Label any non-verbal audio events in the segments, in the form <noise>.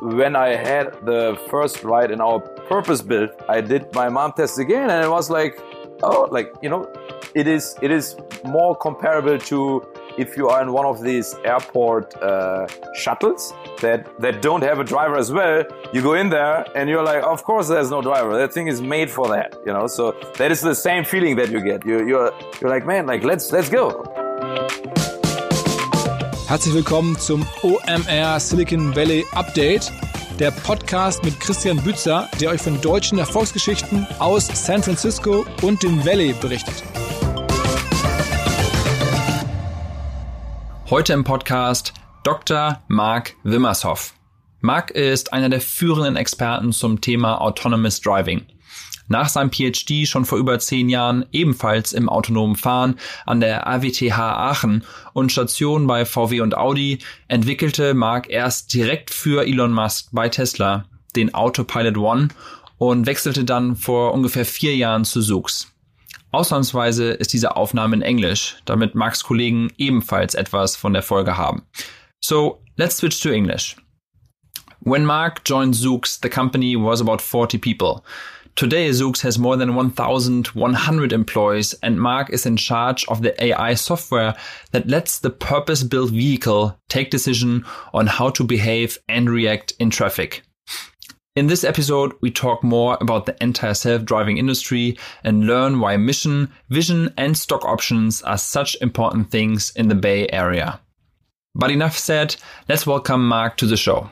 when I had the first ride in our purpose build, I did my mom test again, and it was like, oh, like you know, it is it is more comparable to if you are in one of these airport uh, shuttles that that don't have a driver as well. You go in there and you're like, of course there's no driver. That thing is made for that, you know. So that is the same feeling that you get. You, you're you're like, man, like let's let's go. Herzlich willkommen zum OMR Silicon Valley Update, der Podcast mit Christian Bützer, der euch von deutschen Erfolgsgeschichten aus San Francisco und dem Valley berichtet. Heute im Podcast Dr. Mark Wimmershoff. Mark ist einer der führenden Experten zum Thema Autonomous Driving. Nach seinem PhD schon vor über zehn Jahren ebenfalls im autonomen Fahren an der AWTH Aachen und Station bei VW und Audi entwickelte Mark erst direkt für Elon Musk bei Tesla den Autopilot One und wechselte dann vor ungefähr vier Jahren zu Zoox. Ausnahmsweise ist diese Aufnahme in Englisch, damit Marks Kollegen ebenfalls etwas von der Folge haben. So, let's switch to English. When Mark joined Zoox, the company was about 40 people. Today, Zoox has more than 1,100 employees, and Marc is in charge of the AI software that lets the purpose-built vehicle take decision on how to behave and react in traffic. In this episode, we talk more about the entire self-driving industry and learn why mission, vision, and stock options are such important things in the Bay Area. But enough said, let's welcome Marc to the show.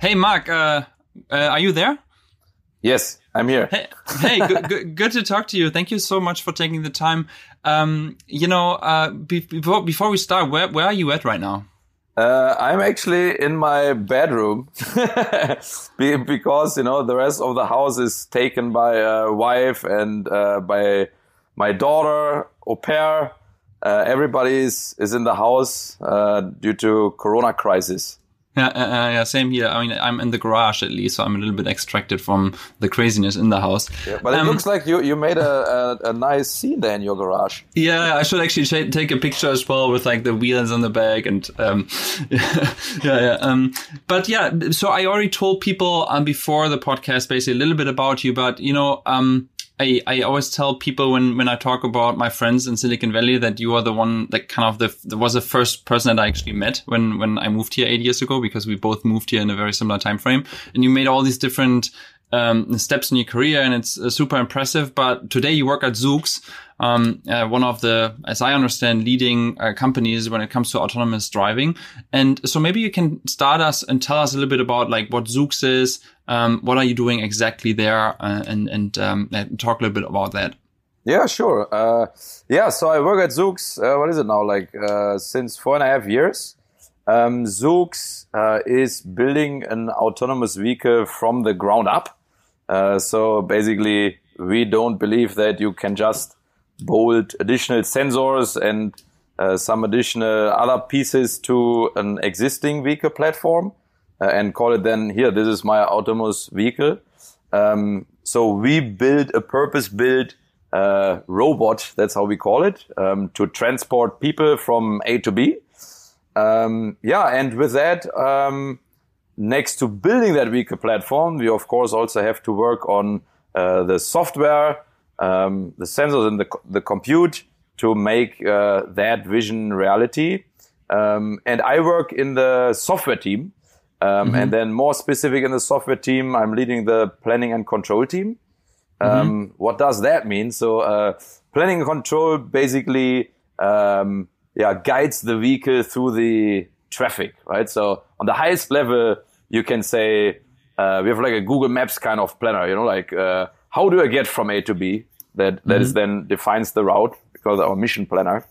Hey, Marc, uh, uh, are you there? Yes, I'm here. Hey, hey good, <laughs> good, good, to talk to you. Thank you so much for taking the time. Um, you know, uh, be before, before we start, where, where are you at right now? Uh, I'm actually in my bedroom <laughs> because you know the rest of the house is taken by a wife and uh, by my daughter, au pair. Uh, everybody is, is in the house uh, due to Corona crisis. Yeah, uh, uh, yeah, same here. I mean, I'm in the garage at least, so I'm a little bit extracted from the craziness in the house. Yeah, but um, it looks like you you made a, a, a, nice scene there in your garage. Yeah, I should actually take a picture as well with like the wheels on the back and um, <laughs> yeah, yeah. Um, but yeah, so I already told people um, before the podcast basically a little bit about you, but you know, um, I, I always tell people when, when I talk about my friends in Silicon Valley that you are the one that kind of the, the was the first person that I actually met when, when I moved here eight years ago because we both moved here in a very similar time frame. And you made all these different um, steps in your career and it's uh, super impressive. But today you work at Zoox, um, uh, one of the, as I understand, leading uh, companies when it comes to autonomous driving. And so maybe you can start us and tell us a little bit about like what Zoox is, um, what are you doing exactly there, uh, and and, um, and talk a little bit about that. Yeah, sure. Uh, yeah, so I work at Zoox. Uh, what is it now? Like uh, since four and a half years. Um, Zoox uh, is building an autonomous vehicle from the ground up. Uh, so basically, we don't believe that you can just bolt additional sensors and some additional other pieces to an existing vehicle platform uh, and call it then here, this is my autonomous vehicle. Um, so we build a purpose built uh, robot, that's how we call it, um, to transport people from A to B. Um, yeah, and with that, um, next to building that vehicle platform, we of course also have to work on uh, the software, um, the sensors and the, the compute to make uh, that vision reality. Um, and I work in the software team. Um, mm-hmm. And then more specific in the software team, I'm leading the planning and control team. Um, mm-hmm. What does that mean? So, uh, planning and control basically, um, yeah, guides the vehicle through the traffic, right? So on the highest level, you can say, uh, we have like a Google Maps kind of planner, you know, like, uh, how do I get from A to B? That, that mm-hmm. is then defines the route because our mission planner.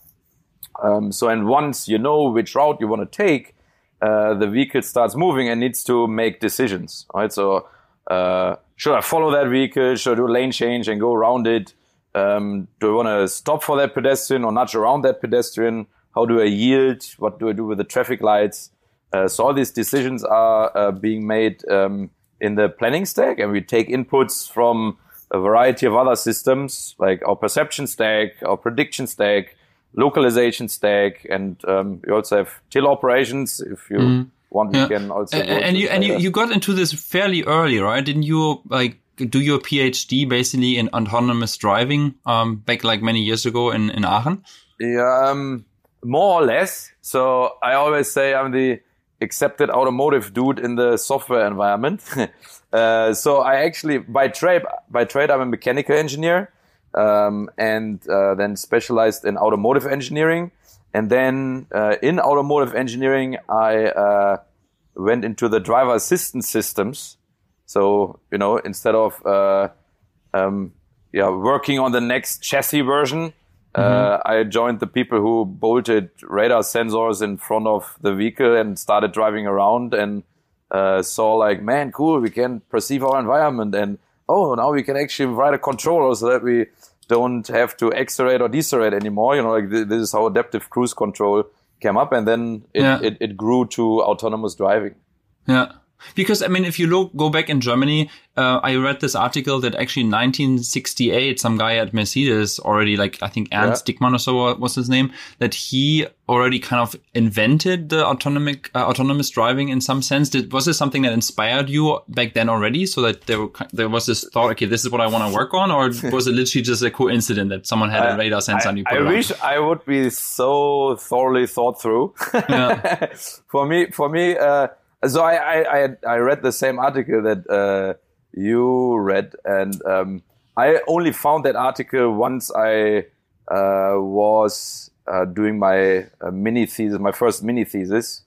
Um, so, and once you know which route you want to take, uh, the vehicle starts moving and needs to make decisions, right? So, uh, should I follow that vehicle? Should I do a lane change and go around it? Um, do I want to stop for that pedestrian or nudge around that pedestrian? How do I yield? What do I do with the traffic lights? Uh, so all these decisions are uh, being made um, in the planning stack, and we take inputs from a variety of other systems like our perception stack, our prediction stack, localization stack, and um, you also have teleoperations. If you mm. want, yeah. you can also. And, and you and you, you got into this fairly early, right? Didn't you like do your PhD basically in autonomous driving um, back like many years ago in in Aachen? Yeah, um, more or less. So I always say I'm the accepted automotive dude in the software environment. <laughs> uh, so I actually by trade by trade I'm a mechanical engineer um, and uh, then specialized in automotive engineering. And then uh, in automotive engineering, I uh, went into the driver assistance systems. So you know, instead of uh, um, yeah working on the next chassis version, uh, mm-hmm. I joined the people who bolted radar sensors in front of the vehicle and started driving around and uh, saw like, man, cool, we can perceive our environment and oh, now we can actually write a controller so that we don't have to accelerate or decelerate anymore. You know, like th- this is how adaptive cruise control came up, and then it, yeah. it, it grew to autonomous driving. Yeah. Because I mean, if you look, go back in Germany, uh, I read this article that actually in 1968, some guy at Mercedes already, like I think Ernst yeah. Dickmann or so was his name, that he already kind of invented the autonomic uh, autonomous driving in some sense. Did, was this something that inspired you back then already? So that there were, there was this thought, okay, this is what I want to work on, or <laughs> was it literally just a coincidence that someone had a radar sensor I, and you put I it wish I would be so thoroughly thought through. Yeah. <laughs> for me, for me. Uh, so I, I, I read the same article that uh, you read, and um, I only found that article once I uh, was uh, doing my uh, mini thesis, my first mini thesis,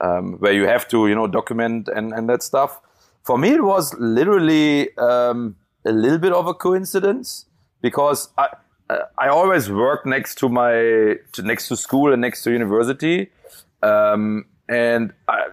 um, where you have to, you know, document and, and that stuff. For me, it was literally um, a little bit of a coincidence because I, uh, I always worked next to my to, next to school and next to university. Um, and I,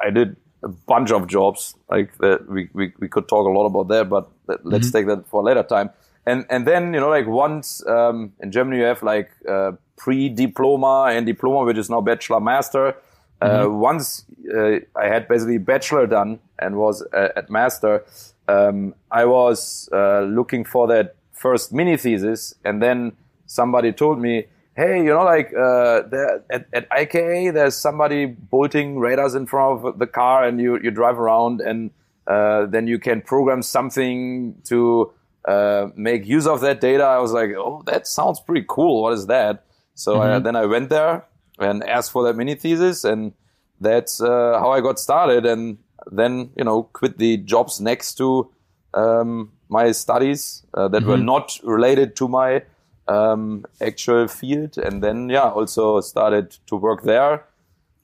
I did a bunch of jobs like that. We, we, we could talk a lot about that, but let's mm-hmm. take that for a later time. And, and then, you know, like once, um, in Germany, you have like, uh, pre-diploma and diploma, which is now bachelor master. Uh, mm-hmm. Uh, once, uh, I had basically bachelor done and was uh, at master, um, I was, uh, looking for that first mini thesis. And then somebody told me, hey, you know, like uh, at, at IKA, there's somebody bolting radars in front of the car, and you you drive around, and uh, then you can program something to uh, make use of that data. I was like, oh, that sounds pretty cool. What is that? So mm-hmm. I, then I went there and asked for that mini thesis, and that's uh, how I got started. And then you know, quit the jobs next to um, my studies uh, that mm-hmm. were not related to my um, actual field, and then yeah, also started to work there,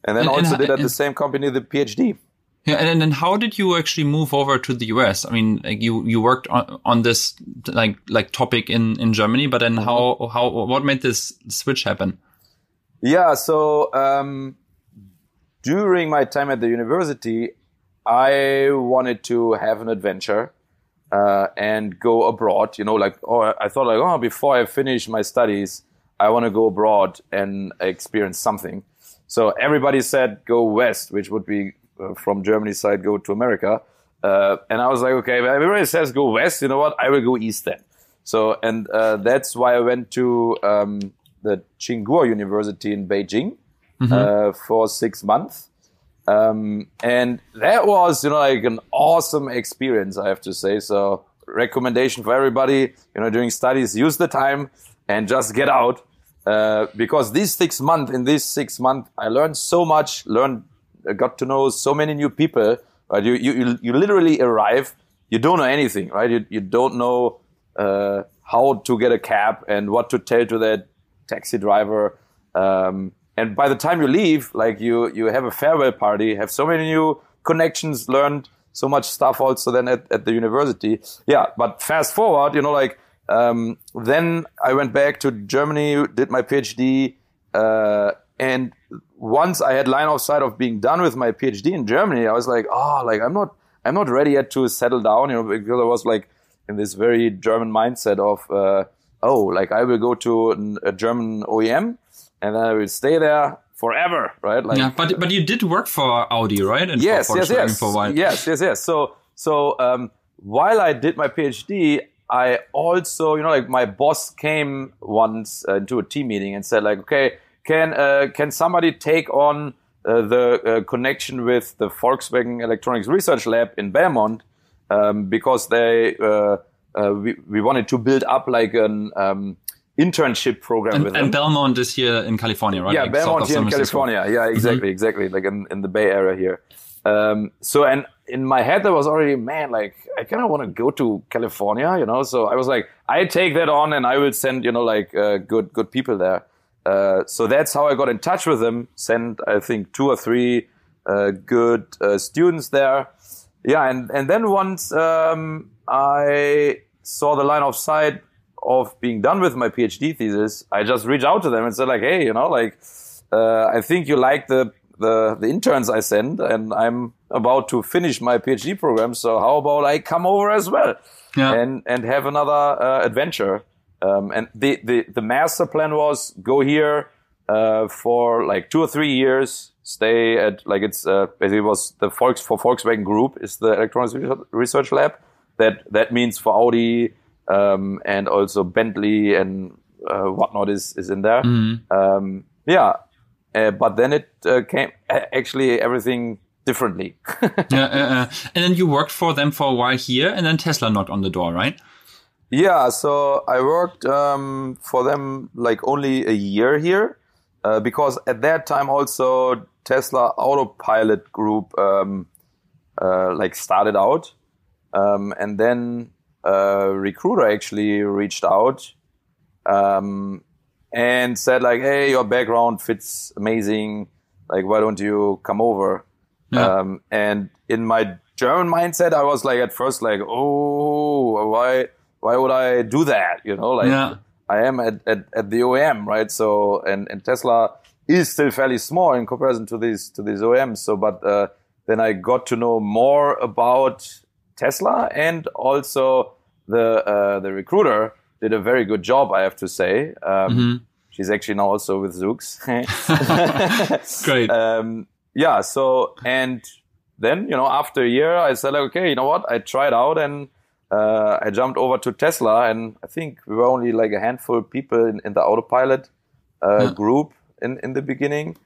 and then and, also and, did at and, the same company the PhD. Yeah, and then how did you actually move over to the US? I mean, like you you worked on, on this like like topic in in Germany, but then how how what made this switch happen? Yeah, so um, during my time at the university, I wanted to have an adventure uh, and go abroad. You know, like oh, I thought like oh, before I finish my studies, I want to go abroad and experience something. So everybody said go west, which would be uh, from Germany's side, go to America. Uh, and I was like, okay, everybody says go west. You know what? I will go east then. So, and uh, that's why I went to um, the Tsinghua University in Beijing mm-hmm. Uh, for six months. Um, and that was, you know, like an awesome experience, I have to say. So recommendation for everybody, you know, doing studies, use the time and just get out. Uh, because these six months, in these six months, I learned so much, learned, got to know so many new people, right? You, you, you literally arrive, you don't know anything, right? You, you don't know, uh, how to get a cab and what to tell to that taxi driver. Um, and by the time you leave, like you you have a farewell party, have so many new connections, learned so much stuff also then at, at the university. Yeah, but fast forward, you know, like um, then I went back to Germany, did my PhD, uh, and once I had line of sight of being done with my PhD in Germany, I was like, oh, like I'm not I'm not ready yet to settle down, you know, because I was like in this very German mindset of uh, oh, like I will go to a German OEM and then I will stay there forever, right? Like, yeah, but but you did work for Audi, right? And yes, for, yes, yes. For a while. Yes, yes, yes. So so um, while I did my PhD, I also, you know, like my boss came once uh, into a team meeting and said, like, okay, can uh, can somebody take on uh, the uh, connection with the Volkswagen Electronics Research Lab in Belmont um, because they uh, uh, we, we wanted to build up like an um, internship program and, with and them. Belmont is here in California, right? Yeah, Like Belmont here in Francisco. California. Yeah, exactly, exactly. Like in, in the Bay Area here. Um, so, and in my head, there was already, man, like, I kind of want to go to California, you know? So I was like, I take that on and I will send, you know, like, uh, good, good people there. Uh, so that's how I got in touch with them. Sent, I think, two or three, uh, good, uh, students there. Yeah. And, and then once, um, I saw the line of sight of being done with my PhD thesis, I just reached out to them and said like, Hey, you know, like, uh, I think you like the, the, the interns I send and I'm about to finish my PhD program. So how about I come over as well Yeah. and, and have another, uh, adventure. Um, and the, the, the master plan was go here, uh, for like two or three years, stay at like it's, uh, basically was the Volks for Volkswagen Group is the electronics Research- research lab. That, that means for Audi, um, and also Bentley and, uh, whatnot is, is in there. Um, yeah. Uh, but then it uh, came actually everything differently. <laughs> yeah, uh, uh, and then you worked for them for a while here, and then Tesla knocked on the door, right? yeah, so I worked um, for them like only a year here uh, because at that time also Tesla Autopilot Group um, uh, like started out, um, and then a recruiter actually reached out um, and said like, "Hey, your background fits amazing. Like, why don't you come over?" Yeah. Um, and in my German mindset, I was like at first like, "Oh, why? Why would I do that?" You know, like Yeah. I am at, at, at the OEM, right? So and and Tesla is still fairly small in comparison to these to these OEMs. So, but uh, then I got to know more about Tesla and also the uh, the recruiter did a very good job, I have to say. Um, She's actually now also with Zoox. <laughs> <laughs> Great. um, yeah. So and then you know after a year, I said like, okay, you know what? I tried out and uh, I jumped over to Tesla, and I think we were only like a handful of people in, in the autopilot uh, group in in the beginning,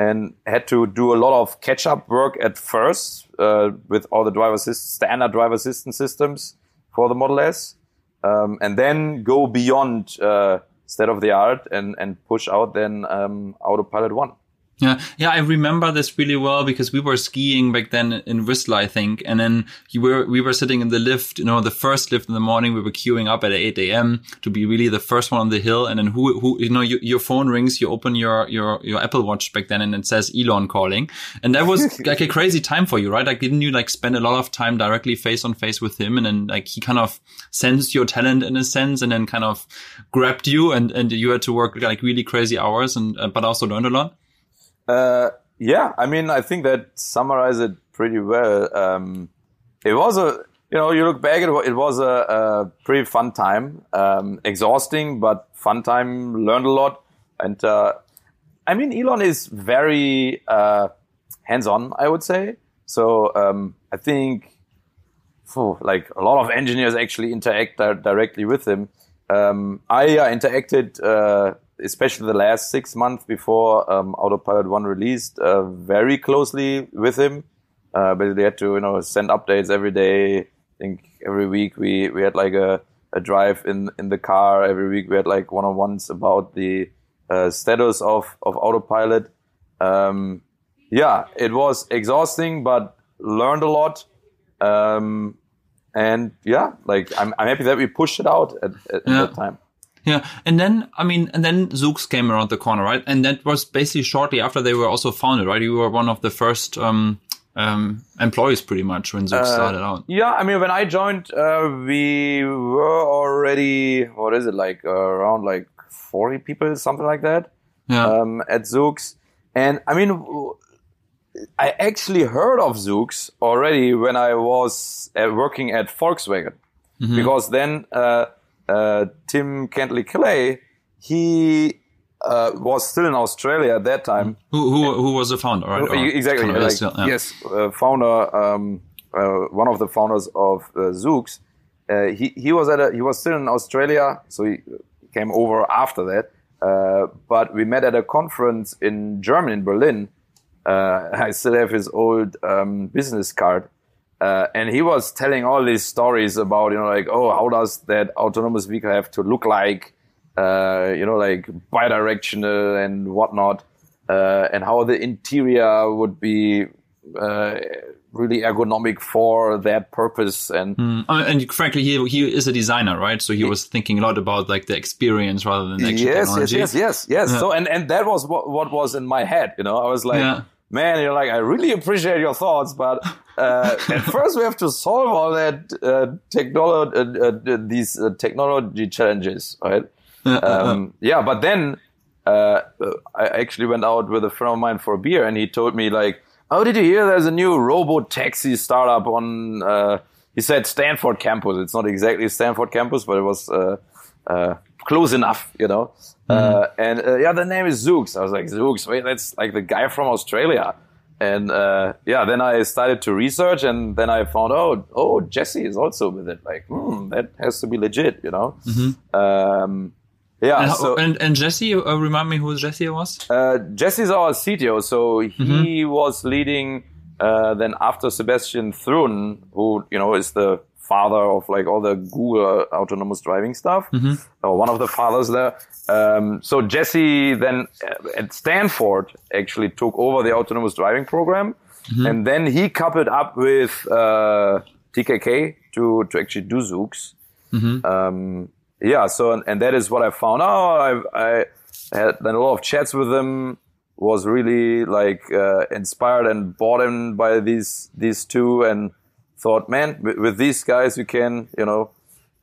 and had to do a lot of catch up work at first uh, with all the driver assist standard driver assistance systems for the Model S, um, and then go beyond uh, state of the art and and push out then um, autopilot one. Yeah, yeah, I remember this really well because we were skiing back then in Whistler, I think, and then you were we were sitting in the lift, you know, the first lift in the morning. We were queuing up at eight a.m. to be really the first one on the hill, and then who who you know you, your phone rings, you open your your your Apple Watch back then, and it says Elon calling, and that was <laughs> like a crazy time for you, right? Like, didn't you like spend a lot of time directly face on face with him, and then like he kind of sensed your talent in a sense, and then kind of grabbed you, and and you had to work like really crazy hours, and uh, but also learned a lot. Uh, yeah, I mean, I think that summarizes it pretty well. Um, it was a, you know, you look back, it, it was a, a pretty fun time, um, exhausting, but fun time, learned a lot. And, uh, I mean, Elon is very, uh, hands on, I would say. So, um, I think, phew, like a lot of engineers actually interact di- directly with him. Um, I uh, interacted, uh, especially the last six months before um, Autopilot One released, uh, very closely with him. Uh, basically, had to you know send updates every day. I think every week we we had like a, a drive in in the car. Every week we had like one on ones about the uh, status of of Autopilot. Um, yeah, it was exhausting, but learned a lot. Um, and yeah, like I'm, I'm happy that we pushed it out at, at Yeah. that time. Yeah, and then I mean, and then Zoox came around the corner, right? And that was basically shortly after they were also founded, right? You were one of the first um, um, employees, pretty much, when Zoox started out. Yeah, I mean, when I joined, uh, we were already what is it like uh, around like 40 people, something like that, Yeah, um, at Zoox. And I mean, I actually heard of Zoox already when I was uh, working at Volkswagen, because then uh, Tim Kentley-Klay, he uh, was still in Australia at that time. who who who was the founder, right? Or exactly. kind of like, still, yeah. Yes, uh, founder, um, uh, one of the founders of uh, Zoox, uh, he he was at a he was still in Australia, so he came over after that. Uh, but we met at a conference in Germany, in Berlin. Uh, <laughs> I still have his old um, business card. Uh, and he was telling all these stories about, you know, like, oh, how does that autonomous vehicle have to look like? Uh, you know, like bidirectional and whatnot, uh, and how the interior would be uh, really ergonomic for that purpose. And mm. and frankly, he he is a designer, right? So he was thinking a lot about like the experience rather than actual yes, technology. yes, yes, yes, yes. Yeah. So and and that was what what was in my head. You know, I was like. Yeah. Man, you're like, I really appreciate your thoughts, but uh, at first we have to solve all that uh, technology, uh, uh, these uh, technology challenges, right? um, yeah, but then uh, I actually went out with a friend of mine for a beer, and he told me like, "Oh, did you hear? There's a new robo taxi startup on." Uh, he said Stanford campus. It's not exactly Stanford campus, but it was uh, close enough, you know. Uh, and uh, yeah, the name is Zoox. I was like, Zoox, wait, that's like the guy from Australia. And uh, yeah, then I started to research, and then I found out, oh, Jesse is also with it. Like, hmm, that has to be legit, you know. Um, yeah, And, so and, and Jesse, uh, remind me who Jesse was? uh, Jesse's our CTO, so he was leading. Uh, then after Sebastian Thrun, who you know is the father of like all the Google autonomous driving stuff, or one of the fathers there. Um, so Jesse then uh, at Stanford actually took over the autonomous driving program, and then he coupled up with uh, TKK to to actually do Zoox. Um, yeah, so and, and that is what I found out. I, I had then a lot of chats with them. Was really like uh, inspired and bought in by these these two, and thought, man, with, with these guys you can you know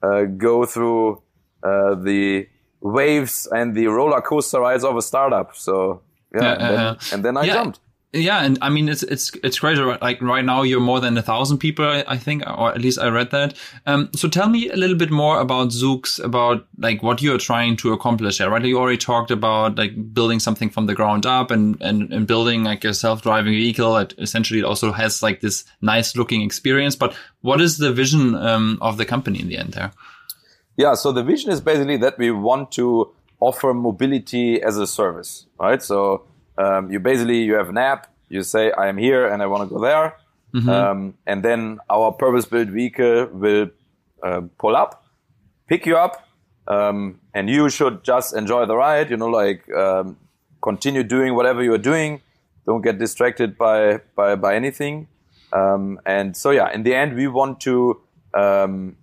uh, go through uh, the waves and the roller coaster rides of a startup. So yeah, Yeah, and, then, and then I jumped. Yeah, and I mean it's it's it's crazy. Like right now, you're more than a thousand people, I, think, or at least I read that. Um, so tell me a little bit more about Zoox, about like what you're trying to accomplish there. Right, you already talked about like building something from the ground up and and, and building like a self-driving vehicle that essentially also has like this nice looking experience. But what is the vision um, of the company in the end there? Yeah, so the vision is basically that we want to offer mobility as a service, right? So um, you basically you have an app, you say I am here and I want to go there, um, and then our purpose-built vehicle will uh, pull up, pick you up, um, and you should just enjoy the ride. You know, like um, continue doing whatever you are doing. Don't get distracted by by by anything. Um, and so yeah, in the end, we want to um,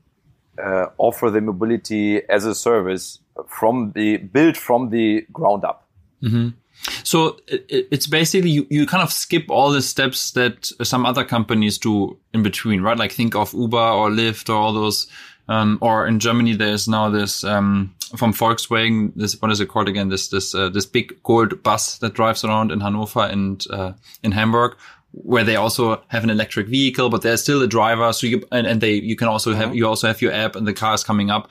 uh, offer the mobility as a service from the built from the ground up. So it, it- it's basically you, you kind of skip all the steps that some other companies do in between, right? Like think of Uber or Lyft or all those. Um, or in Germany, there's now this um, from Volkswagen. This what is it called again? This this uh, this big gold bus that drives around in Hanover and uh, in Hamburg, where they also have an electric vehicle, but there's still a driver. So you and, and they you can also have you also have your app and the car is coming up,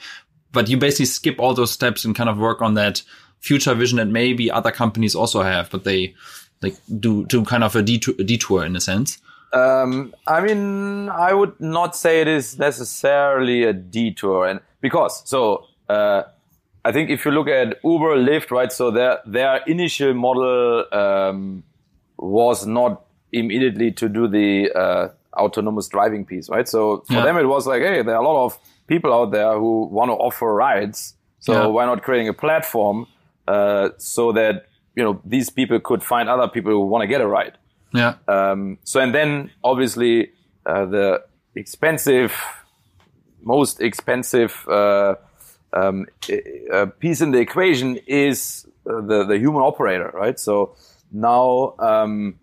but you basically skip all those steps and kind of work on that future vision that maybe other companies also have, but they like do do kind of a detour, a detour in a sense. Um, I mean, I would not say it is necessarily a detour, and because so uh, I think if you look at Uber, Lyft, right? So their their initial model um, was not immediately to do the uh, autonomous driving piece, right? So for Yeah. them, it was like, hey, there are a lot of people out there who want to offer rides, so Yeah. why not creating a platform uh, so that you know these people could find other people who want to get a ride. Yeah, Um, so and then obviously uh, the expensive, most expensive uh, um, uh, piece in the equation is uh, the the human operator, right? So now um,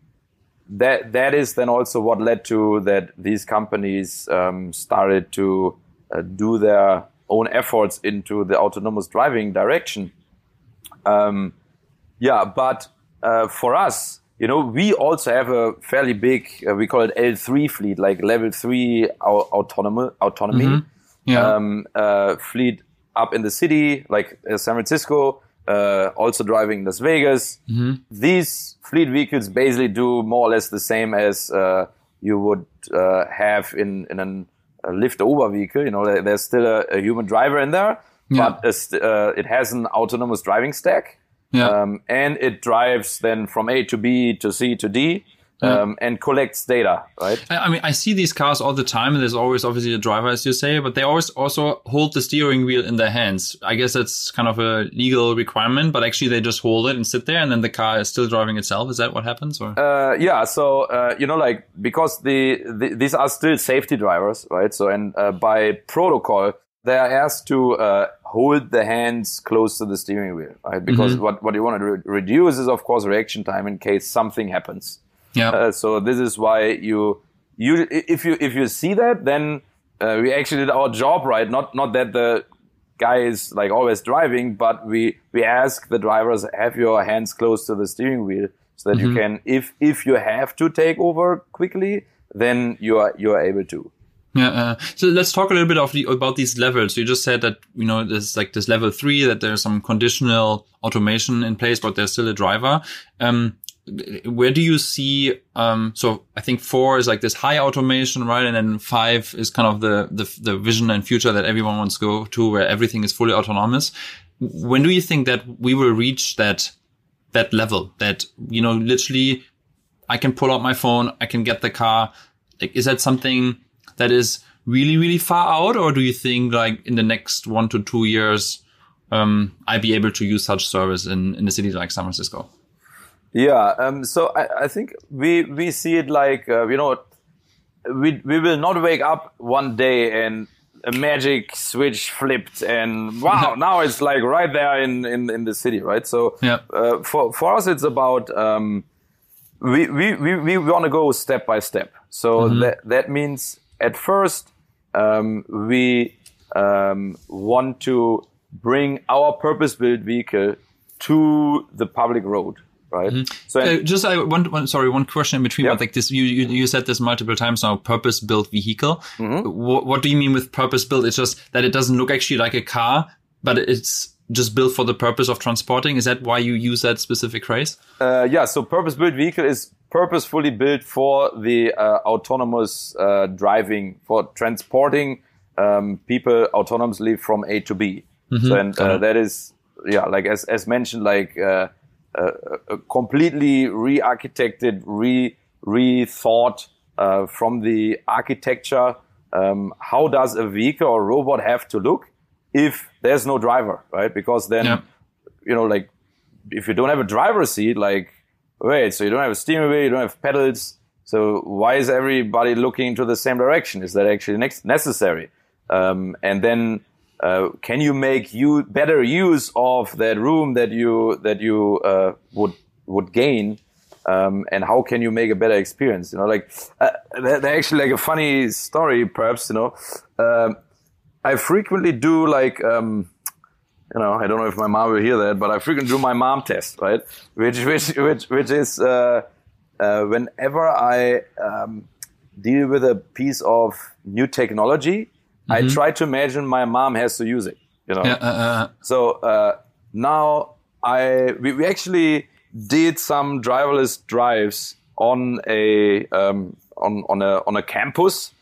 that that is then also what led to that these companies um, started to uh, do their own efforts into the autonomous driving direction. Um, yeah, but uh, for us, you know, we also have a fairly big, uh, we call it L3 fleet, like level three au- autonomy, autonomy yeah, um, uh, fleet up in the city, like uh, San Francisco, uh, also driving Las Vegas. These fleet vehicles basically do more or less the same as uh, you would uh, have in in an a lift over vehicle. You know, there's still a, a, human driver in there, Yeah. but uh, it has an autonomous driving stack. Yeah. Um, and it drives then from A to B to C to D um, and collects data, right? I I mean, I see these cars all the time, and there's always obviously a driver, as you say, but they always also hold the steering wheel in their hands. I guess that's kind of a legal requirement, but actually they just hold it and sit there, and then the car is still driving itself. Is that what happens? Or Uh, yeah, so uh, you know, like because the, the these are still safety drivers, right? So and uh, by protocol, they are asked to uh, hold the hands close to the steering wheel, right? Because what what you want to re- reduce is, of course, reaction time in case something happens. yeah, Uh, so this is why you you if you if you see that, then uh, we actually did our job right. Not not that the guy is like always driving, but we we ask the drivers have your hands close to the steering wheel so that you can if if you have to take over quickly, then you are you are able to. Yeah. Uh, so let's talk a little bit of the, about these levels. You just said that you know there's like this level three that there's some conditional automation in place, but there's still a driver. Um, where do you see? Um, so I think four is like this high automation, right? And then five is kind of the the, the vision and future that everyone wants to go to, where everything is fully autonomous. When do you think that we will reach that that level? That you know, literally, I can pull out my phone, I can get the car. Like, is that something that is really, really far out, or do you think like in the next one to two years, um, I'd be able to use such service in in a city like San Francisco? Yeah. Um, so I, I think we we see it like uh, you know we we will not wake up one day and a magic switch flipped and <laughs> wow now it's like right there in in, in the city right so Yeah. uh, for for us it's about um, we we we, we want to go step by step so that that means at first um, we um, want to bring our purpose built vehicle to the public road right so Uh, just I one, one sorry one question in between. Yeah. But like this, you, you you said this multiple times now. Purpose built vehicle. What, what do you mean with purpose built? It's just that it doesn't look actually like a car, but it's just built for the purpose of transporting. Is that why you use that specific phrase? Uh, yeah, so purpose-built vehicle is purposefully built for the uh, autonomous uh, driving, for transporting um, people autonomously from A to B. So, and uh, that is, yeah, like as as mentioned, like uh, a, a completely re-architected, re rethought uh, from the architecture. Um, how does a vehicle or robot have to look if there's no driver, right? Because then Yeah. you know, like if you don't have a driver's seat, like wait, so you don't have a steering wheel, you don't have pedals. So why is everybody looking into the same direction? Is that actually necessary? Um, and then uh, can you make you better use of that room that you that you uh, would would gain? Um, and how can you make a better experience? You know, like uh, they're actually like a funny story, perhaps. You know, um, I frequently do like um, you know, I don't know if my mom will hear that, but I frequently do my mom test, right? Which, which, which, which is uh, uh, whenever I um, deal with a piece of new technology, I try to imagine my mom has to use it. You know, Yeah, uh, uh, so uh, now I we, we actually did some driverless drives on a um, on on a on a campus.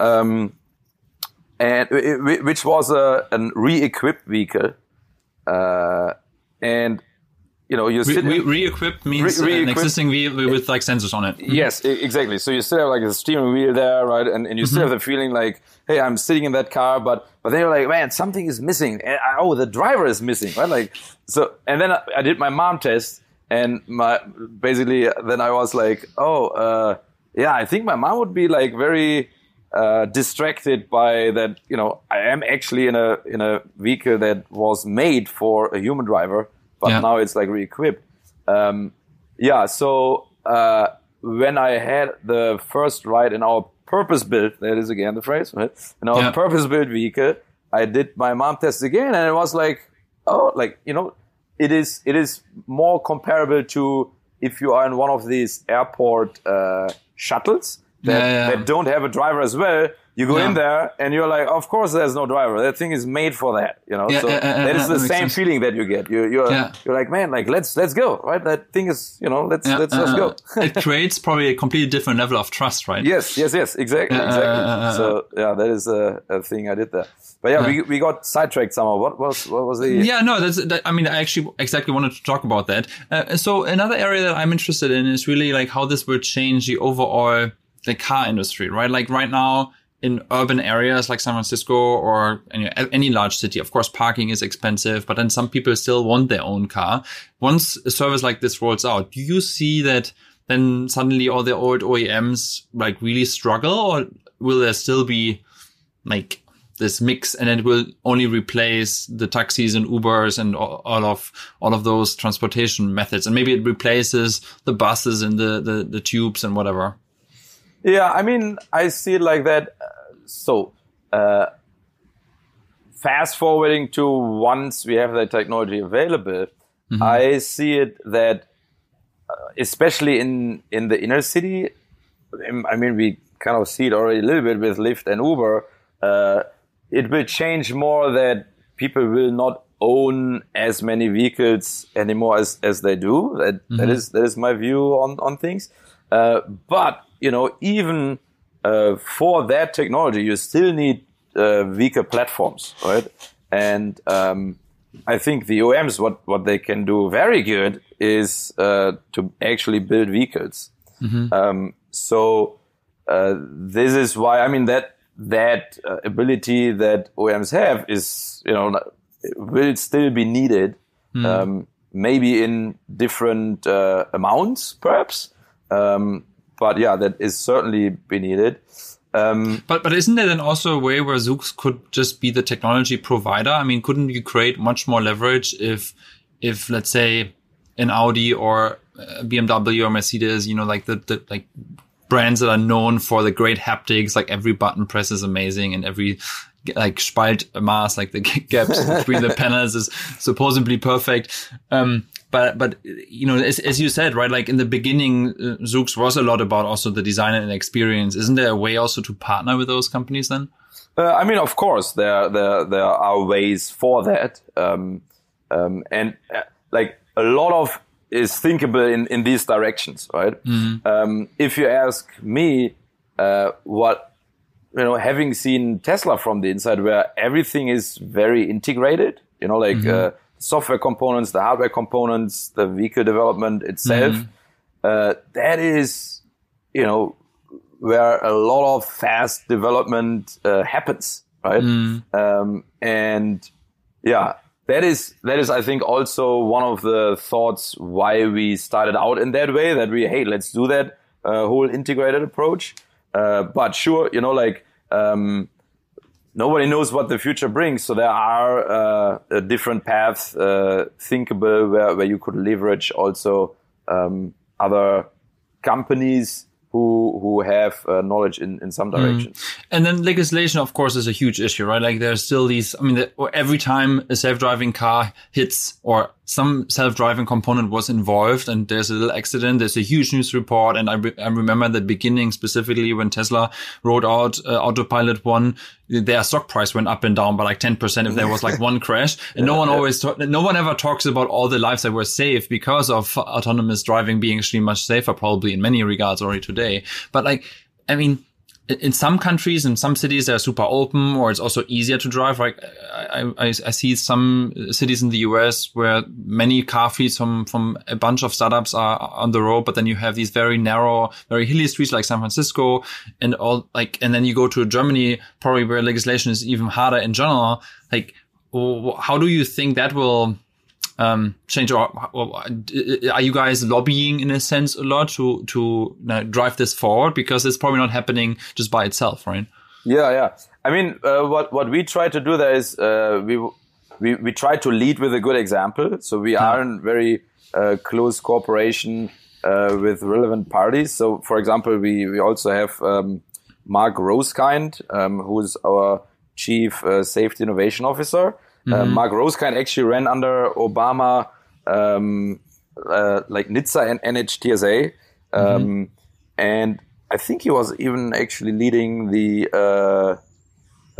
Um, and which was a an re-equipped vehicle, uh, and you know you re- re, re-equipped means Re- an existing vehicle with like sensors on it. Yes, e- exactly. So you still have like a steering wheel there, right? And, and you still have the feeling like, hey, I'm sitting in that car, but but then you're like, man, something is missing. And, I- oh, the driver is missing, right? Like so. And then I, I did my mom test, and my basically then I was like, oh, uh, yeah, I think my mom would be like very uh, distracted by that. You know, I am actually in a in a vehicle that was made for a human driver, but Yeah. now it's like re-equipped. Um, yeah, so uh, when I had the first ride in our purpose built, that is again the phrase, right? In our Yeah. purpose built vehicle, I did my mom test again, and it was like, oh, like you know, it is it is more comparable to if you are in one of these airport uh, shuttles that, Yeah, yeah. that don't have a driver as well. you go Yeah. in there and you're like, of course, there's no driver. That thing is made for that, you know. So that is the that same sense. feeling that you get. You, you're Yeah. you're like, man, like let's let's go, right? That thing is, you know, let's Yeah, let's uh, let's go. uh, it creates probably a completely different level of trust, right? Yes, yes, yes, exactly, exactly. uh, so yeah, that is a, a thing I did there. But yeah, we we got sidetracked somehow. What was what was the? Yeah, no, that's. That, I mean, I actually exactly wanted to talk about that. Uh, so another area that I'm interested in is really like how this will change the overall the car industry, right? Like right now in urban areas like San Francisco or any, any large city, of course, parking is expensive, but then some people still want their own car. Once a service like this rolls out, do you see that then suddenly all the old OEMs like really struggle, or will there still be like this mix and it will only replace the taxis and Ubers and all of all of those transportation methods and maybe it replaces the buses and the the, the tubes and whatever Yeah, I mean, I see it like that. Uh, So, uh, fast forwarding to once we have that technology available, I see it that, uh, especially in in the inner city, um, I mean, we kind of see it already a little bit with Lyft and Uber. Uh, it will change more that people will not own as many vehicles anymore as, as they do. That, that is that is my view on on things. Uh, but you know, even uh, for that technology, you still need uh, vehicle platforms, right? And um, I think the OEMs, what what they can do very good is uh, to actually build vehicles. Um, so uh, this is why I mean that that uh, ability that OEMs have is you know will still be needed, um, maybe in different uh, amounts, perhaps. Um, but yeah, that is certainly be needed. Um, but but isn't there then also a way where Zoox could just be the technology provider I mean couldn't you create much more leverage if if let's say an Audi or BMW or Mercedes you know like the, the like brands that are known for the great haptics, like every button press is amazing and every like Spalt mass, like the <laughs> gaps between the <laughs> panels is supposedly perfect. Um, but, but, you know, as, as you said, right, like in the beginning, uh, Zoox was a lot about also the design and experience. Isn't there a way also to partner with those companies then? Uh, I mean, of course, there there there are ways for that, um, um, and uh, like a lot of is thinkable in in these directions, right? Um, if you ask me, uh, what you know, having seen Tesla from the inside, where everything is very integrated, you know, like uh, software components, the hardware components, the vehicle development itself, uh, that is, you know, where a lot of fast development uh, happens, right? Um, and yeah, that is that is I think also one of the thoughts why we started out in that way. That we hey, let's do that uh, whole integrated approach. Uh, but sure, you know, like um, nobody knows what the future brings. So there are uh, uh, different paths uh, thinkable where, where you could leverage also um, other companies who who have uh, knowledge in, in some direction. And then legislation, of course, is a huge issue, right? Like there's still these, I mean, the, every time a self-driving car hits or some self-driving component was involved and there's a little accident, there's a huge news report. And I, re- I remember the beginning specifically when Tesla rolled out uh, Autopilot 1, their stock price went up and down by like 10% if there was like one crash. <laughs> And no one always, ta- no one ever talks about all the lives that were saved because of autonomous driving being actually much safer, probably in many regards already today. But like, I mean, in- some countries, in some cities, they're super open, or it's also easier to drive. Like I, I, I see some cities in the US where many car fleets from from a bunch of startups are on the road, but then you have these very narrow, very hilly streets like San Francisco, and all like, and then you go to Germany, probably where legislation is even harder in general. Like, how do you think that will? Um, change or, or are you guys lobbying in a sense a lot to to uh, drive this forward because it's probably not happening just by itself right Yeah, yeah. I mean, uh, what what we try to do there is uh, we we we try to lead with a good example. So we are in very uh, close cooperation uh, with relevant parties. So, for example, we we also have um, Mark Rosekind, um, who is our chief uh, safety innovation officer. Uh, Mark Rosekind actually ran under Obama, um, uh, like NHTSA, and NHTSA, um, and I think he was even actually leading the uh,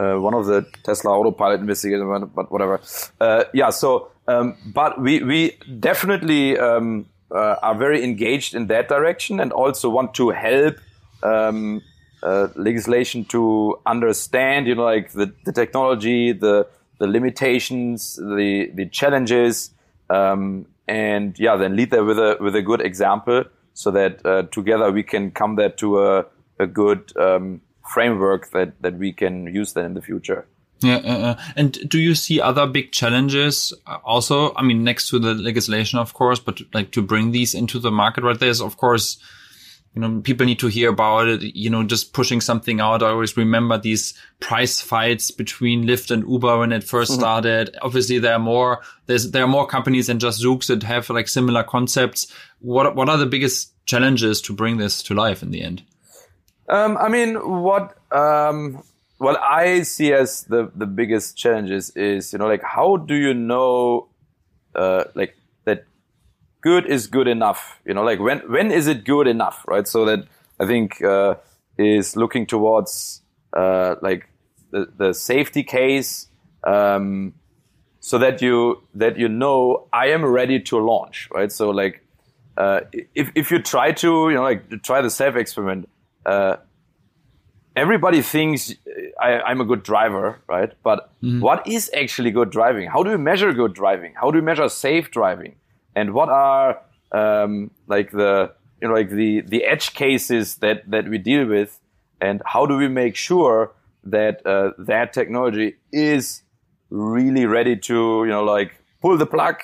uh, one of the Tesla autopilot investigators, but whatever. Uh, yeah. So, um, but we we definitely um, uh, are very engaged in that direction, and also want to help um, uh, legislation to understand, you know, like the, the technology, the the limitations, the the challenges, um, and yeah, then lead there with a with a good example, so that uh, together we can come there to a a good um, framework that that we can use then in the future. Yeah, uh, and do you see other big challenges uh, also? I mean, next to the legislation, of course, but like to bring these into the market, right? There's of course you know, people need to hear about it, you know, just pushing something out. I always remember these price fights between Lyft and Uber when it 1st mm-hmm. started. Obviously, there are more, there's, there are more companies than just Zoox that have like similar concepts. What, what are the biggest challenges to bring this to life in the end? Um, I mean, what, um, what I see as the, the biggest challenges is, you know, like, how do you know, uh, like, good is good enough? You know, like when when is it good enough, right? So that I think uh, is looking towards uh, like the, the safety case, um, so that you that you know I am ready to launch, right? So like uh, if if you try to you know like try the self experiment. Uh, everybody thinks I, am a good driver, right? But mm-hmm. what is actually good driving? How do we measure good driving? How do we measure safe driving? And what are um, like the you know like the the edge cases that that we deal with, and how do we make sure that uh, that technology is really ready to you know like pull the plug,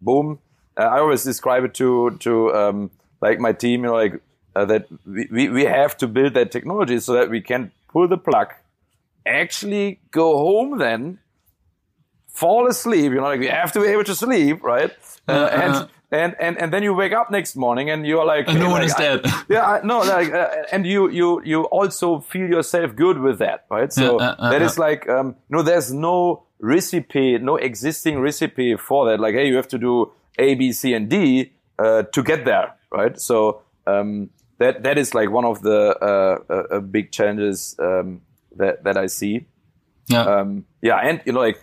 boom. Uh, I always describe it to to um, like my team, you know, like uh, that we, we have to build that technology so that we can pull the plug, actually go home then, fall asleep. You know, like we have to be able to sleep, right? Uh, uh, and uh-huh. and and and then you wake up next morning and you're like, and no one like, is dead. I, <laughs> yeah, I, no, like, uh, and you you you also feel yourself good with that, right? So uh, uh, that is like, um, no, there's no recipe, no existing recipe for that. Like, hey, you have to do A, B, C, and D uh, to get there, right? So um, that that is like one of the big challenges um, that that I see. Yeah. Um, yeah, and you know, like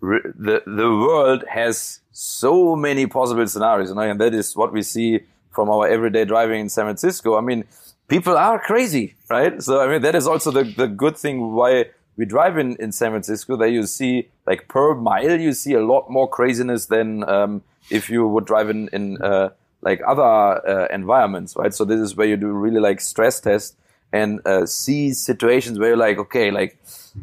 the the world has so many possible scenarios, and that is what we see from our everyday driving in San Francisco. I mean, people are crazy, right? So I mean, that is also the the good thing why we drive in in San Francisco. That you see like per mile, you see a lot more craziness than um, if you would drive in in uh, like other uh, environments, right? So this is where you do really like stress test and uh, see situations where you're like, okay, like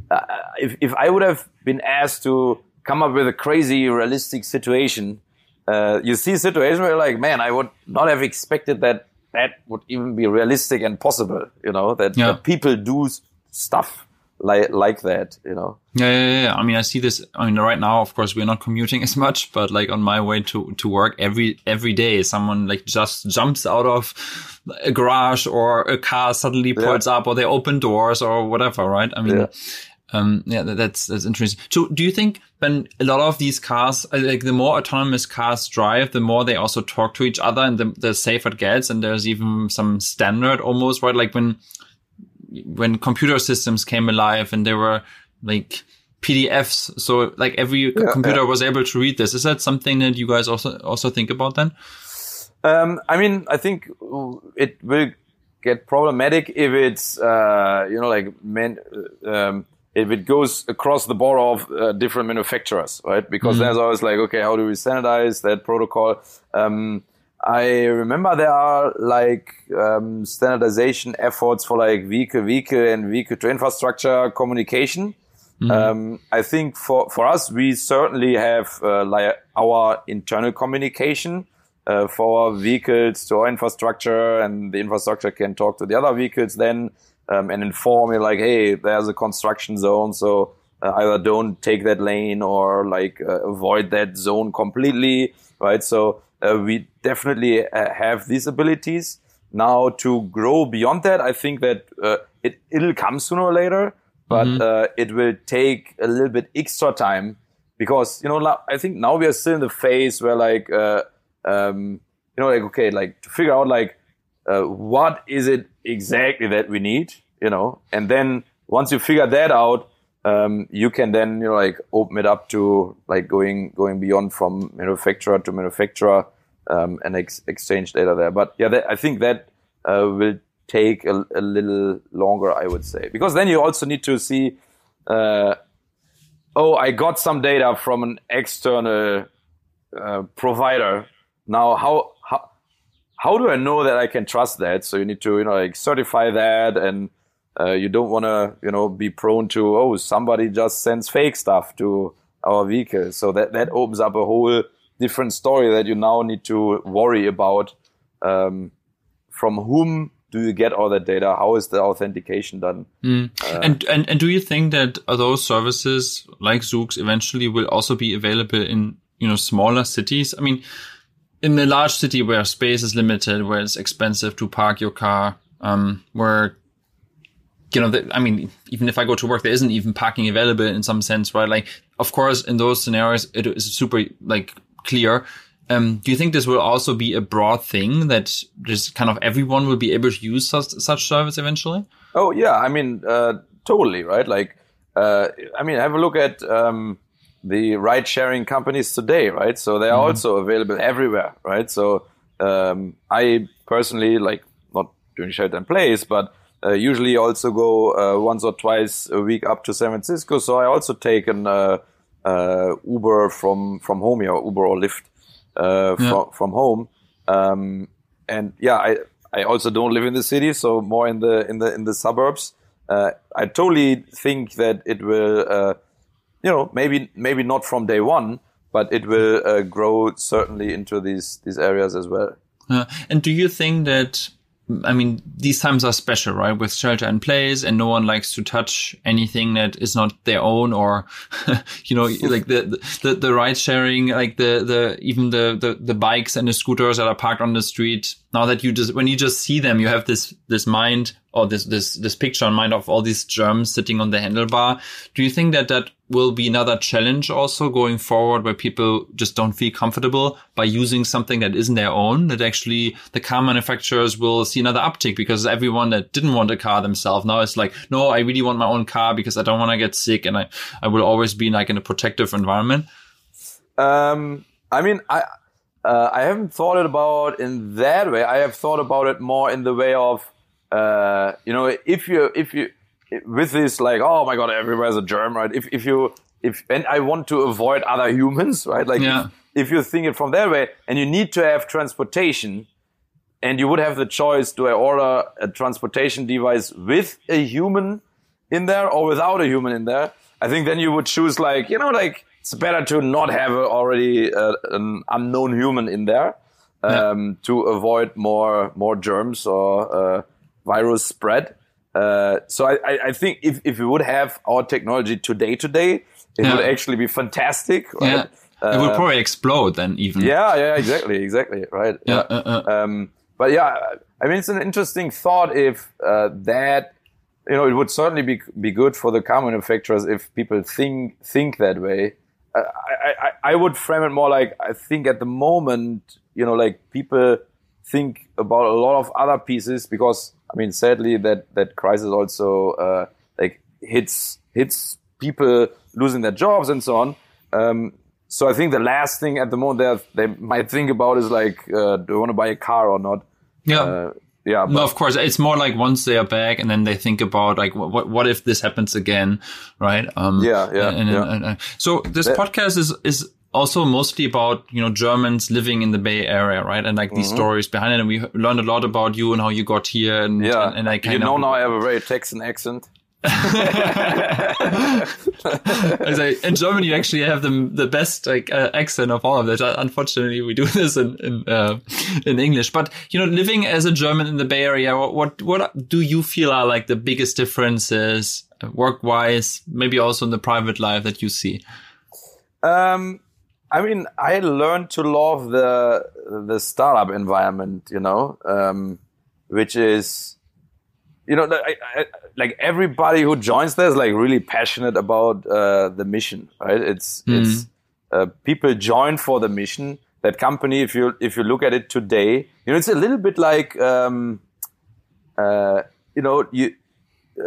uh, if if I would have been asked to come up with a crazy realistic situation. Uh, you see a situation where you're like, man, I would not have expected that that would even be realistic and possible. You know that, yeah. that people do stuff like like that. You know. Yeah, yeah, yeah. I mean, I see this. I mean, right now, of course, we're not commuting <laughs> as much, but like on my way to to work every every day, someone like just jumps out of a garage or a car suddenly pulls yeah. up, or they open doors or whatever. Right? I mean. Yeah um, yeah, that's that's interesting. So, do you think when a lot of these cars, uh, like the more autonomous cars drive, the more they also talk to each other, and the, the safer it gets, and there's even some standard almost, right? Like when when computer systems came alive, and there were like PDFs, so like every yeah, computer yeah. was able to read this. Is that something that you guys also also think about then? Um, I mean, I think it will get problematic if it's uh, you know like men. Uh, um, if it goes across the border of uh, different manufacturers, right? Because mm-hmm. there's always like, okay, how do we standardize that protocol? Um, I remember there are like um, standardization efforts for like vehicle vehicle and vehicle to infrastructure communication. Mm-hmm. Um, I think for for us, we certainly have uh, like our internal communication uh, for vehicles to our infrastructure, and the infrastructure can talk to the other vehicles then um, and inform you like, hey, there's a construction zone, so uh, either don't take that lane or like uh, avoid that zone completely, right? So uh, we definitely uh, have these abilities. Now to grow beyond that, I think that uh, it it'll come sooner or later, but mm-hmm. Uh, it will take a little bit extra time because you know I think now we are still in the phase where like um, you know like okay like to figure out like uh, what is it exactly that we need, you know, and then once you figure that out, um, you can then you know like open it up to like going going beyond from manufacturer to manufacturer um, and ex- exchange data there. But yeah, that, I think that uh, will take a, a, little longer, I would say, because then you also need to see. Uh, oh, I got some data from an external uh, provider. Now, how how how do I know that I can trust that? So you need to you know like certify that, and uh, you don't want to you know be prone to oh somebody just sends fake stuff to our vehicle. So that that opens up a whole different story that you now need to worry about. Um, from whom do you get all that data? How is the authentication done? Mm. Uh, and, and and do you think that those services like Zoox eventually will also be available in you know smaller cities? I mean, in a large city where space is limited, where it's expensive to park your car, um, where you know, the, I mean, even if I go to work, there isn't even parking available in some sense, right? Like, of course, in those scenarios, it is super like clear um, do you think this will also be a broad thing that just kind of everyone will be able to use such, such service eventually? Oh yeah, I mean, uh, totally right. Like, uh, I mean, have a look at um, the ride-sharing companies today, right? So they are mm-hmm. also available everywhere, right? So um, I personally like not doing shelter in place, but uh, usually also go uh, once or twice a week up to San Francisco. So I also take an uh, uh, Uber from from home here, Uber or Lyft uh, yeah. from from home. Um, and yeah, I I also don't live in the city, so more in the in the in the suburbs. Uh, I totally think that it will, uh, you know, maybe maybe not from day one, but it will uh, grow certainly into these these areas as well. and do you think that I mean, these times are special, right? With shelter in place and no one likes to touch anything that is not their own or, <laughs> you know, like the, the, the ride sharing, like the, the, even the, the, the bikes and the scooters that are parked on the street. Now that you just, when you just see them, you have this, this mind or this, this, this picture in mind of all these germs sitting on the handlebar. Do you think that that will be another challenge also going forward where people just don't feel comfortable by using something that isn't their own that actually the car manufacturers will see another uptick because everyone that didn't want a car themselves now is like no i really want my own car because i don't want to get sick and i i will always be like in a protective environment um i mean i uh, i haven't thought it about in that way. I have thought about it more in the way of uh, you know if you if you with this like oh my god everywhere's a germ right? If if you if and i want to avoid other humans right? Like yeah. if, if you think it from that way and you need to have transportation and you would have the choice do i order a transportation device with a human in there or without a human in there? I think then you would choose like you know like it's better to not have already uh, an unknown human in there um, yeah. to avoid more more germs or uh, virus spread uh, so I, I, think if, if we would have our technology today today, it yeah. would actually be fantastic. Right? Yeah. Uh, it would probably explode then even. Yeah, yeah, exactly, exactly, right. Yeah. Uh, uh, um, but yeah, I mean, it's an interesting thought if uh, that, you know, it would certainly be be good for the car manufacturers if people think think that way. I, I, I would frame it more like I think at the moment, you know, like people think about a lot of other pieces because I mean, sadly, that that crisis also uh, like hits hits people losing their jobs and so on. Um, so I think the last thing at the moment they they might think about is like, uh, do I want to buy a car or not? Yeah. Uh, yeah, but, no, of course. It's more like once they are back, and then they think about like, what what if this happens again, right? Um, yeah, yeah. And, yeah. And, and, so this that, podcast is is also mostly about you know Germans living in the Bay Area, right? And like these mm-hmm. stories behind it. And we learned a lot about you and how you got here. And yeah, and, and I kind you know of, now I have a very Texan accent. In Germany, you actually have the the best like uh, accent of all of that. Unfortunately, we do <laughs> this in in, uh, in English. But you know, living as a German in the Bay Area, what what, what do you feel are like the biggest differences uh, work wise, maybe also in the private life that you see? Um, I mean, I learned to love the the startup environment, you know, um, which is, you know, I, I, like everybody who joins there is like really passionate about uh, the mission, right? It's mm-hmm. it's uh, people join for the mission. that company, if you if you look at it today, you know, it's a little bit like, um, uh, you know, you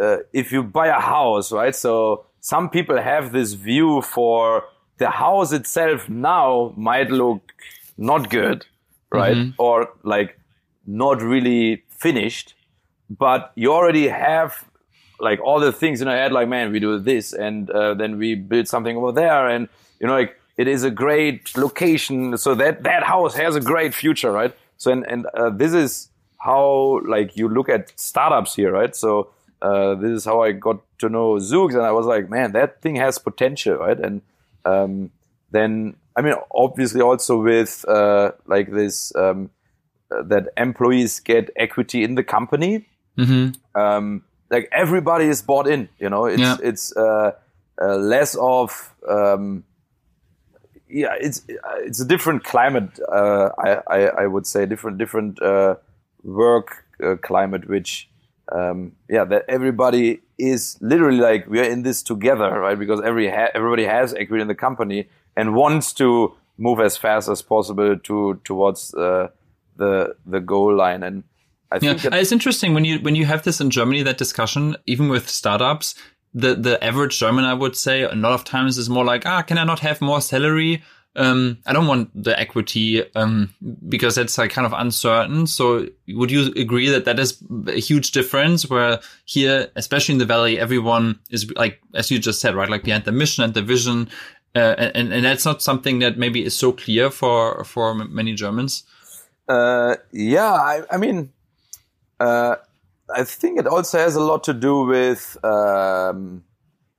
uh, if you buy a house, right? So some people have this view for the house itself now might look not good, right? Mm-hmm. Or like not really finished, but you already have like all the things in your head, like, man, we do this and uh, then we build something over there. And, you know, like it is a great location. So that, that house has a great future, right? So, and, and uh, this is how like you look at startups here, right? So, uh, this is how I got to know Zoox, and I was like, man, that thing has potential, right? And um, then, I mean, obviously, also with uh, like this um, uh, that employees get equity in the company. Mm-hmm. Um, like everybody is bought in, you know. It's yeah. it's uh, uh, less of um, yeah, it's it's a different climate. I, I, I would say different different work climate, which um, yeah, that everybody is literally like we are in this together, right? Because every ha- everybody has equity in the company and wants to move as fast as possible to towards uh, the the goal line. And I think yeah, it's interesting when you when you have this in Germany that discussion, even with startups. The the average German, I would say, a lot of times is more like, ah, can I not have more salary? um, I don't want the equity um, because that's like kind of uncertain. So would you agree that that is a huge difference where here, especially in the Valley, everyone is like, as you just said, right? Like behind the mission and the vision. Uh, and, and that's not something that maybe is so clear for, for many Germans. Uh, yeah, I, I mean, uh, I think it also has a lot to do with, um,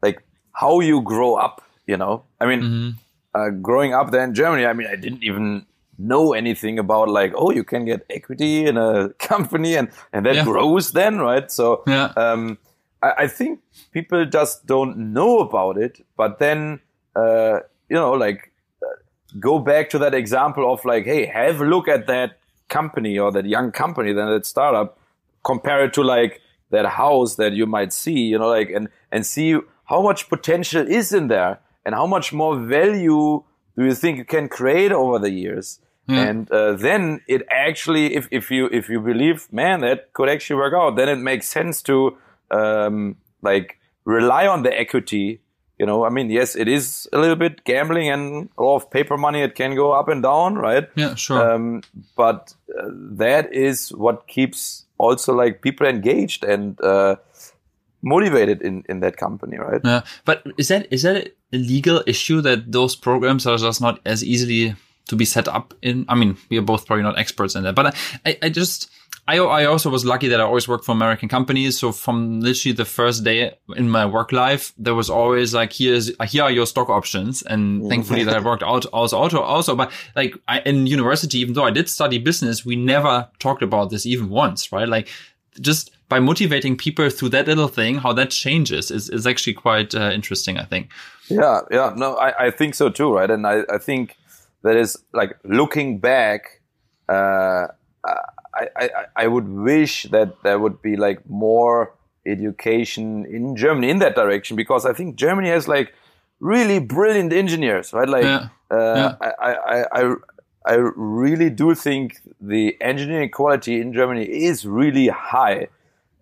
like how you grow up, you know, I mean, mm-hmm uh, growing up there in Germany, I mean, I didn't even know anything about like, oh, you can get equity in a <laughs> company and, and that yeah. grows then, right? So, yeah. um, I, I, think people just don't know about it, but then, uh, you know, like, uh, go back to that example of like, hey, have a look at that company or that young company, then that startup, compare it to like that house that you might see, you know, like, and, and see how much potential is in there and how much more value do you think you can create over the years? Yeah. And uh, then it actually, if, if you if you believe, man, that could actually work out, then it makes sense to um, like rely on the equity. You know, I mean, yes, it is a little bit gambling and a lot of paper money. It can go up and down, right? Yeah, sure. Um, but uh, that is what keeps also like people engaged and uh, motivated in in that company, right? Yeah, but is that is that a legal issue that those programs are just not as easily to be set up in? I mean, we are both probably not experts in that, but I, I just. I, I also was lucky that I always worked for American companies. So from literally the first day in my work life, there was always like, here's, here are your stock options. And thankfully that I worked out also, also, also, but like I, in university, even though I did study business, we never talked about this even once, right? Like just by motivating people through that little thing, how that changes is, is actually quite uh, interesting, I think. Yeah, yeah, no, I, I think so too, right? And I, I think that is like looking back, uh, I, I, I would wish that there would be like more education in Germany in that direction because I think Germany has like really brilliant engineers, right? Like, yeah. Uh, yeah. I, I, I, I really do think the engineering quality in Germany is really high.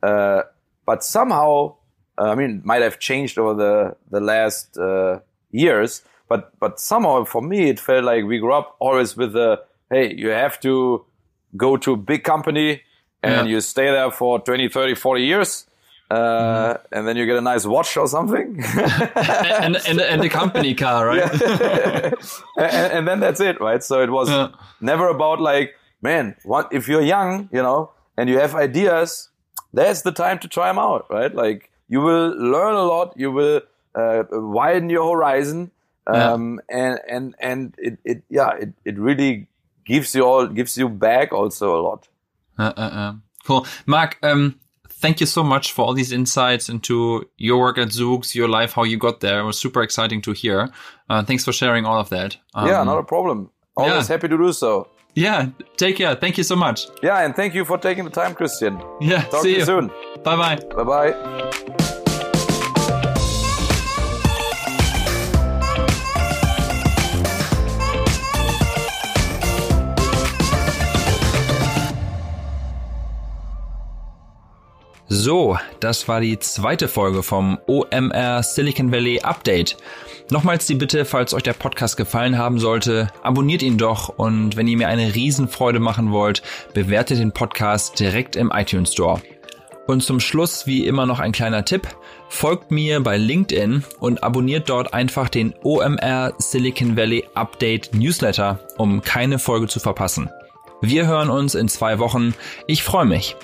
Uh, but somehow, uh, I mean, might have changed over the the last uh, years. But but somehow, for me, it felt like we grew up always with the hey, you have to go to a big company and yeah. you stay there for 20, 30, 40 years. Uh, mm. and then you get a nice watch or something, <laughs> and, and and the company car, right? <laughs> <laughs> and, and, then that's it, right? So it was yeah. never about like, man, what if you're young, you know, and you have ideas, there's the time to try them out, right? Like you will learn a lot, you will uh, widen your horizon, um, yeah. and and and it, it yeah it, it really gives you all gives you back also a lot. Uh, uh, uh. cool, Marc. Um, thank you so much for all these insights into your work at Zoox, your life, how you got there. It was super exciting to hear. Uh, thanks for sharing all of that. Um, yeah, not a problem. Always yeah. happy to do so. Yeah, take care. Thank you so much. Yeah, and thank you for taking the time, Christian. Yeah, talk see to you soon. Bye bye. Bye bye. So, das war die zweite Folge vom OMR Silicon Valley Update. Nochmals die Bitte, falls euch der Podcast gefallen haben sollte, abonniert ihn doch und wenn ihr mir eine Riesenfreude machen wollt, bewertet den Podcast direkt im iTunes Store. Und zum Schluss wie immer noch ein kleiner Tipp. Folgt mir bei LinkedIn und abonniert dort einfach den OMR Silicon Valley Update Newsletter, um keine Folge zu verpassen. Wir hören uns in zwei Wochen. Ich freue mich.